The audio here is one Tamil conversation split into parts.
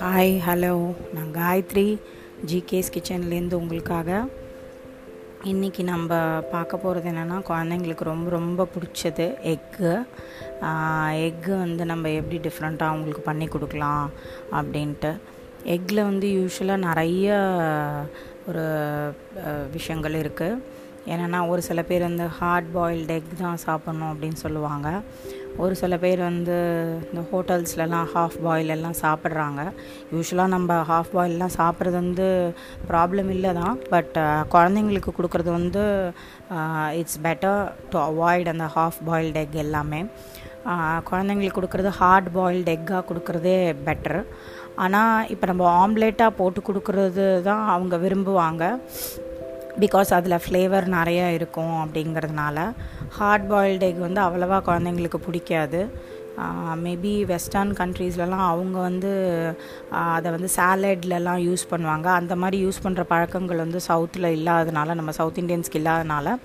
ஹாய் ஹலோ நான் காயத்ரி ஜிகேஸ் கிச்சன்லேருந்து உங்களுக்காக. இன்றைக்கி நம்ம பார்க்க போகிறது என்னென்னா குழந்தைங்களுக்கு ரொம்ப ரொம்ப பிடிச்சது எக்கு. எக்கு வந்து நம்ம எப்படி டிஃப்ரெண்ட்டாக அவங்களுக்கு பண்ணி கொடுக்கலாம் அப்படின்ட்டு. எக்கில் வந்து யூஸ்வலாக நிறைய ஒரு விஷயங்கள் இருக்குது என்னென்னா ஒரு சில பேர் வந்து ஹார்ட் பாயில்டு எக் தான் சாப்பிட்ணும் அப்படின்னு சொல்லுவாங்க. ஒரு சில பேர் வந்து இந்த ஹோட்டல்ஸ்லலாம் ஹாஃப் பாயில் எல்லாம் சாப்பிட்றாங்க. யூஸ்வலாக நம்ம ஹாஃப் பாயிலெலாம் சாப்பிட்றது வந்து ப்ராப்ளம் இல்லை தான். பட் குழந்தைங்களுக்கு கொடுக்குறது வந்து இட்ஸ் பெட்டர் டு அவாய்ட் அந்த ஹாஃப் பாயில்டு எக் எல்லாமே. குழந்தைங்களுக்கு கொடுக்குறது ஹார்ட் பாயில்டு எக்காக கொடுக்குறதே பெட்ரு ஆனால் இப்போ நம்ம ஆம்லேட்டாக போட்டு கொடுக்குறது தான் அவங்க விரும்புவாங்க. பிகாஸ் அதில் ஃப்ளேவர் நிறையா இருக்கும் அப்படிங்கிறதுனால ஹார்ட் பாயில்டு எக் வந்து அவ்வளோவா குழந்தைங்களுக்கு பிடிக்காது. மேபி வெஸ்டர்ன் கண்ட்ரீஸ்லலாம் அவங்க வந்து அதை வந்து சாலட்லலாம் யூஸ் பண்ணுவாங்க. அந்த மாதிரி யூஸ் பண்ணுற பழக்கங்கள் வந்து சவுத்தில் இல்லாதனால நம்ம சவுத் இண்டியன்ஸ்க்கு இல்லாதனால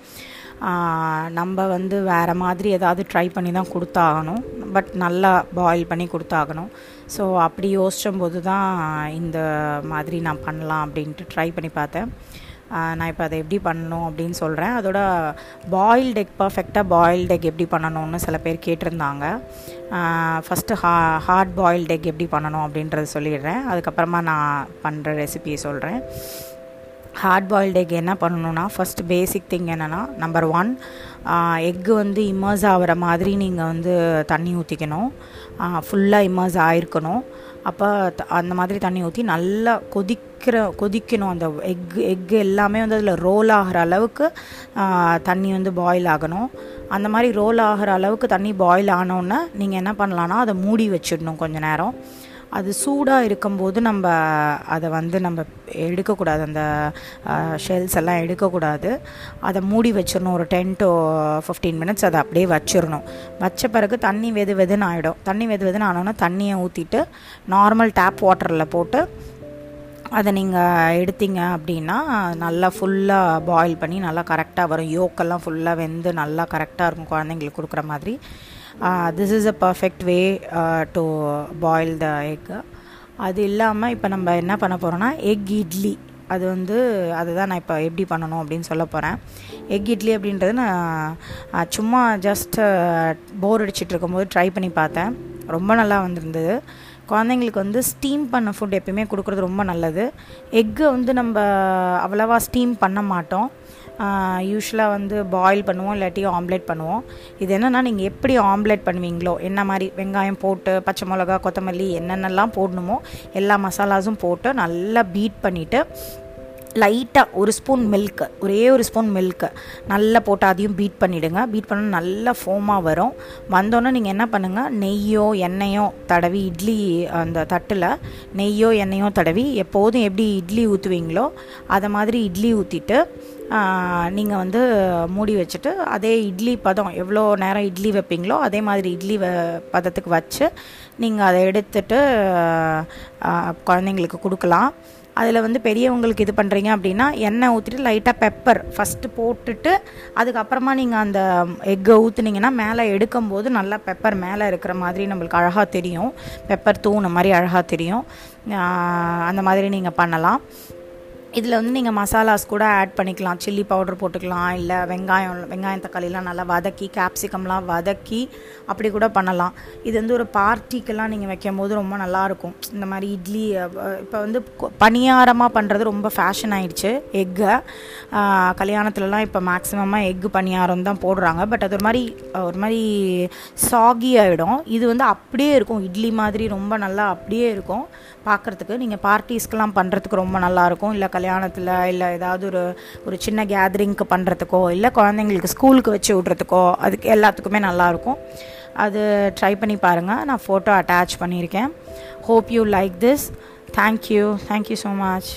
நம்ம வந்து வேறு மாதிரி ஏதாவது ட்ரை பண்ணி தான் கொடுத்தாகணும். பட் நல்லா பாயில் பண்ணி கொடுத்தாகணும். ஸோ அப்படி யோசிச்சும்போது தான் இந்த மாதிரி நான் பண்ணலாம் அப்படின்ட்டு ட்ரை பண்ணி பார்த்தேன். நான் இப்போ அதை எப்படி பண்ணணும் அப்படின்னு சொல்கிறேன் அதோட பாயில்டு எக் பர்ஃபெக்டாக பாயில்டு எக் எப்படி பண்ணணும்னு சில பேர் கேட்டிருந்தாங்க. ஃபஸ்ட்டு ஹா ஹார்ட் பாயில்டு எக் எப்படி பண்ணணும் அப்படின்றத சொல்லிடுறேன். அதுக்கப்புறமா நான் பண்ணுற ரெசிபியை சொல்கிறேன் ஹார்ட் பாயில்டு எக் என்ன பண்ணணுன்னா ஃபஸ்ட்டு பேசிக் திங் என்னென்னா நம்பர் ஒன் எக்கு வந்து இம்மர்ஸ் ஆகிற மாதிரி நீங்கள் வந்து தண்ணி ஊற்றிக்கணும் ஃபுல்லாக இம்மர்ஸ் ஆகிருக்கணும் அப்போ அந்த மாதிரி தண்ணி ஊற்றி நல்லா கொதிக்கிற கொதிக்கணும். அந்த எக் எக் எல்லாமே வந்து அதில் ரோல் ஆகிற அளவுக்கு தண்ணி வந்து பாயில் ஆகணும். அந்த மாதிரி ரோல் ஆகிற அளவுக்கு தண்ணி பாயில் ஆனோன்னே நீங்கள் என்ன பண்ணலான்னா அதை மூடி வச்சிடணும் கொஞ்சம் நேரம். அது சூடாக இருக்கும்போது நம்ம அதை வந்து நம்ம எடுக்கக்கூடாது. அந்த ஷெல்ஸ் எல்லாம் எடுக்கக்கூடாது. அதை மூடி வச்சிடணும். ஒரு டென் டு ஃபிஃப்டீன் மினிட்ஸ் அதை அப்படியே வச்சிடணும். வச்ச பிறகு தண்ணி வெது வெதுன்னு ஆகிடும் தண்ணி வெது வெதுன்னு ஆனோன்னா தண்ணியை ஊற்றிட்டு நார்மல் டேப் வாட்டரில் போட்டு அதை நீங்கள் எடுத்தீங்க அப்படின்னா நல்லா ஃபுல்லாக பாயில் பண்ணி நல்லா கரெக்டாக வரும். யோக்கெல்லாம் ஃபுல்லாக வெந்து நல்லா கரெக்டாக இருக்கும். குழந்தைங்களுக்கு கொடுக்குற மாதிரி. This is a perfect way to boil the egg அது இல்லாமல் இப்போ நம்ம என்ன பண்ண போகிறோன்னா எக் இட்லி. அது வந்து அதுதான் நான் இப்போ எப்படி பண்ணணும் அப்படின்னு சொல்ல போகிறேன் எக் இட்லி அப்படின்றது நான் சும்மா ஜஸ்ட்டு போர் அடிச்சிட்டு இருக்கும்போது ட்ரை பண்ணி பார்த்தேன். ரொம்ப நல்லா வந்திருந்தது. குழந்தைங்களுக்கு வந்து ஸ்டீம் பண்ண ஃபுட் எப்பயுமே கொடுக்குறது ரொம்ப நல்லது. எக்கு வந்து நம்ம அவ்வளோவா ஸ்டீம் பண்ண மாட்டோம். யூஸ்வலாக வந்து பாயில் பண்ணுவோம் இல்லாட்டி ஆம்லேட் பண்ணுவோம். இது என்னென்னா நீங்கள் எப்படி ஆம்லேட் பண்ணுவீங்களோ என்ன மாதிரி வெங்காயம் போட்டு பச்சை மிளகா கொத்தமல்லி என்னென்னலாம் போடணுமோ எல்லா மசாலாஸும் போட்டு நல்லா பீட் பண்ணிவிட்டு லைட்டாக ஒரு ஸ்பூன் மில்க்கு ஒரே ஒரு ஸ்பூன் மில்க்கு நல்லா போட்டு அதையும் பீட் பண்ணிவிடுங்க பீட் பண்ண நல்லா ஃபோமாக வரும். வந்தோன்னே நீங்கள் என்ன பண்ணுங்கள் நெய்யோ எண்ணெயோ தடவி இட்லி அந்த தட்டில் நெய்யோ எண்ணெயோ தடவி எப்போதும் எப்படி இட்லி ஊற்றுவீங்களோ அதை மாதிரி இட்லி ஊற்றிட்டு நீங்கள் வந்து மூடி வச்சுட்டு அதே இட்லி பதம் எவ்வளோ நேரம் இட்லி வைப்பீங்களோ அதே மாதிரி இட்லி வ பதத்துக்கு வச்சு நீங்கள் அதை எடுத்துட்டு குழந்தைங்களுக்கு கொடுக்கலாம். அதில் வந்து பெரியவங்களுக்கு இது பண்ணுறீங்க அப்படின்னா எண்ணெய் ஊற்றிட்டு லைட்டாக பெப்பர் ஃபஸ்ட்டு போட்டுட்டு அதுக்கப்புறமா நீங்கள் அந்த எக்கை ஊற்றுனீங்கன்னா மேலே எடுக்கும்போது நல்லா பெப்பர் மேலே இருக்கிற மாதிரி நம்மளுக்கு அழகாக தெரியும். பெப்பர் தூண மாதிரி அழகாக தெரியும். அந்த மாதிரி நீங்கள் பண்ணலாம். இதில் வந்து நீங்கள் மசாலாஸ் கூட ஆட் பண்ணிக்கலாம். சில்லி பவுடர் போட்டுக்கலாம் இல்லை வெங்காயம் வெங்காயம் தக்காளிலாம் நல்லா வதக்கி கேப்சிகம்லாம் வதக்கி அப்படி கூட பண்ணலாம். இது வந்து ஒரு பார்ட்டிக்கெல்லாம் நீங்கள் வைக்கும் போது ரொம்ப நல்லாயிருக்கும். இந்த மாதிரி இட்லி இப்போ வந்து பணியாரமாக பண்ணுறது ரொம்ப ஃபேஷன் ஆகிடுச்சு எக்கை கல்யாணத்துலலாம் இப்போ மேக்ஸிமமாக எக்கு பணியாரம் தான் போடுறாங்க. பட் அது ஒரு மாதிரி ஒரு மாதிரி சாகி ஆகிடும் இது வந்து அப்படியே இருக்கும். இட்லி மாதிரி ரொம்ப நல்லா அப்படியே இருக்கும். பார்க்குறதுக்கு நீங்கள் பார்ட்டிஸ்க்கெலாம் பண்ணுறதுக்கு ரொம்ப நல்லாயிருக்கும். இல்லை கல்யாணத்தில் இல்லை ஏதாவது ஒரு ஒரு சின்ன கேதரிங்க்கு பண்ணுறதுக்கோ இல்லை குழந்தைங்களுக்கு ஸ்கூலுக்கு வச்சு விட்றதுக்கோ அதுக்கு எல்லாத்துக்குமே நல்லாயிருக்கும் அது ட்ரை பண்ணி பாருங்கள் நான் ஃபோட்டோ அட்டாச் பண்ணியிருக்கேன். Hope you like this thank you thank you so much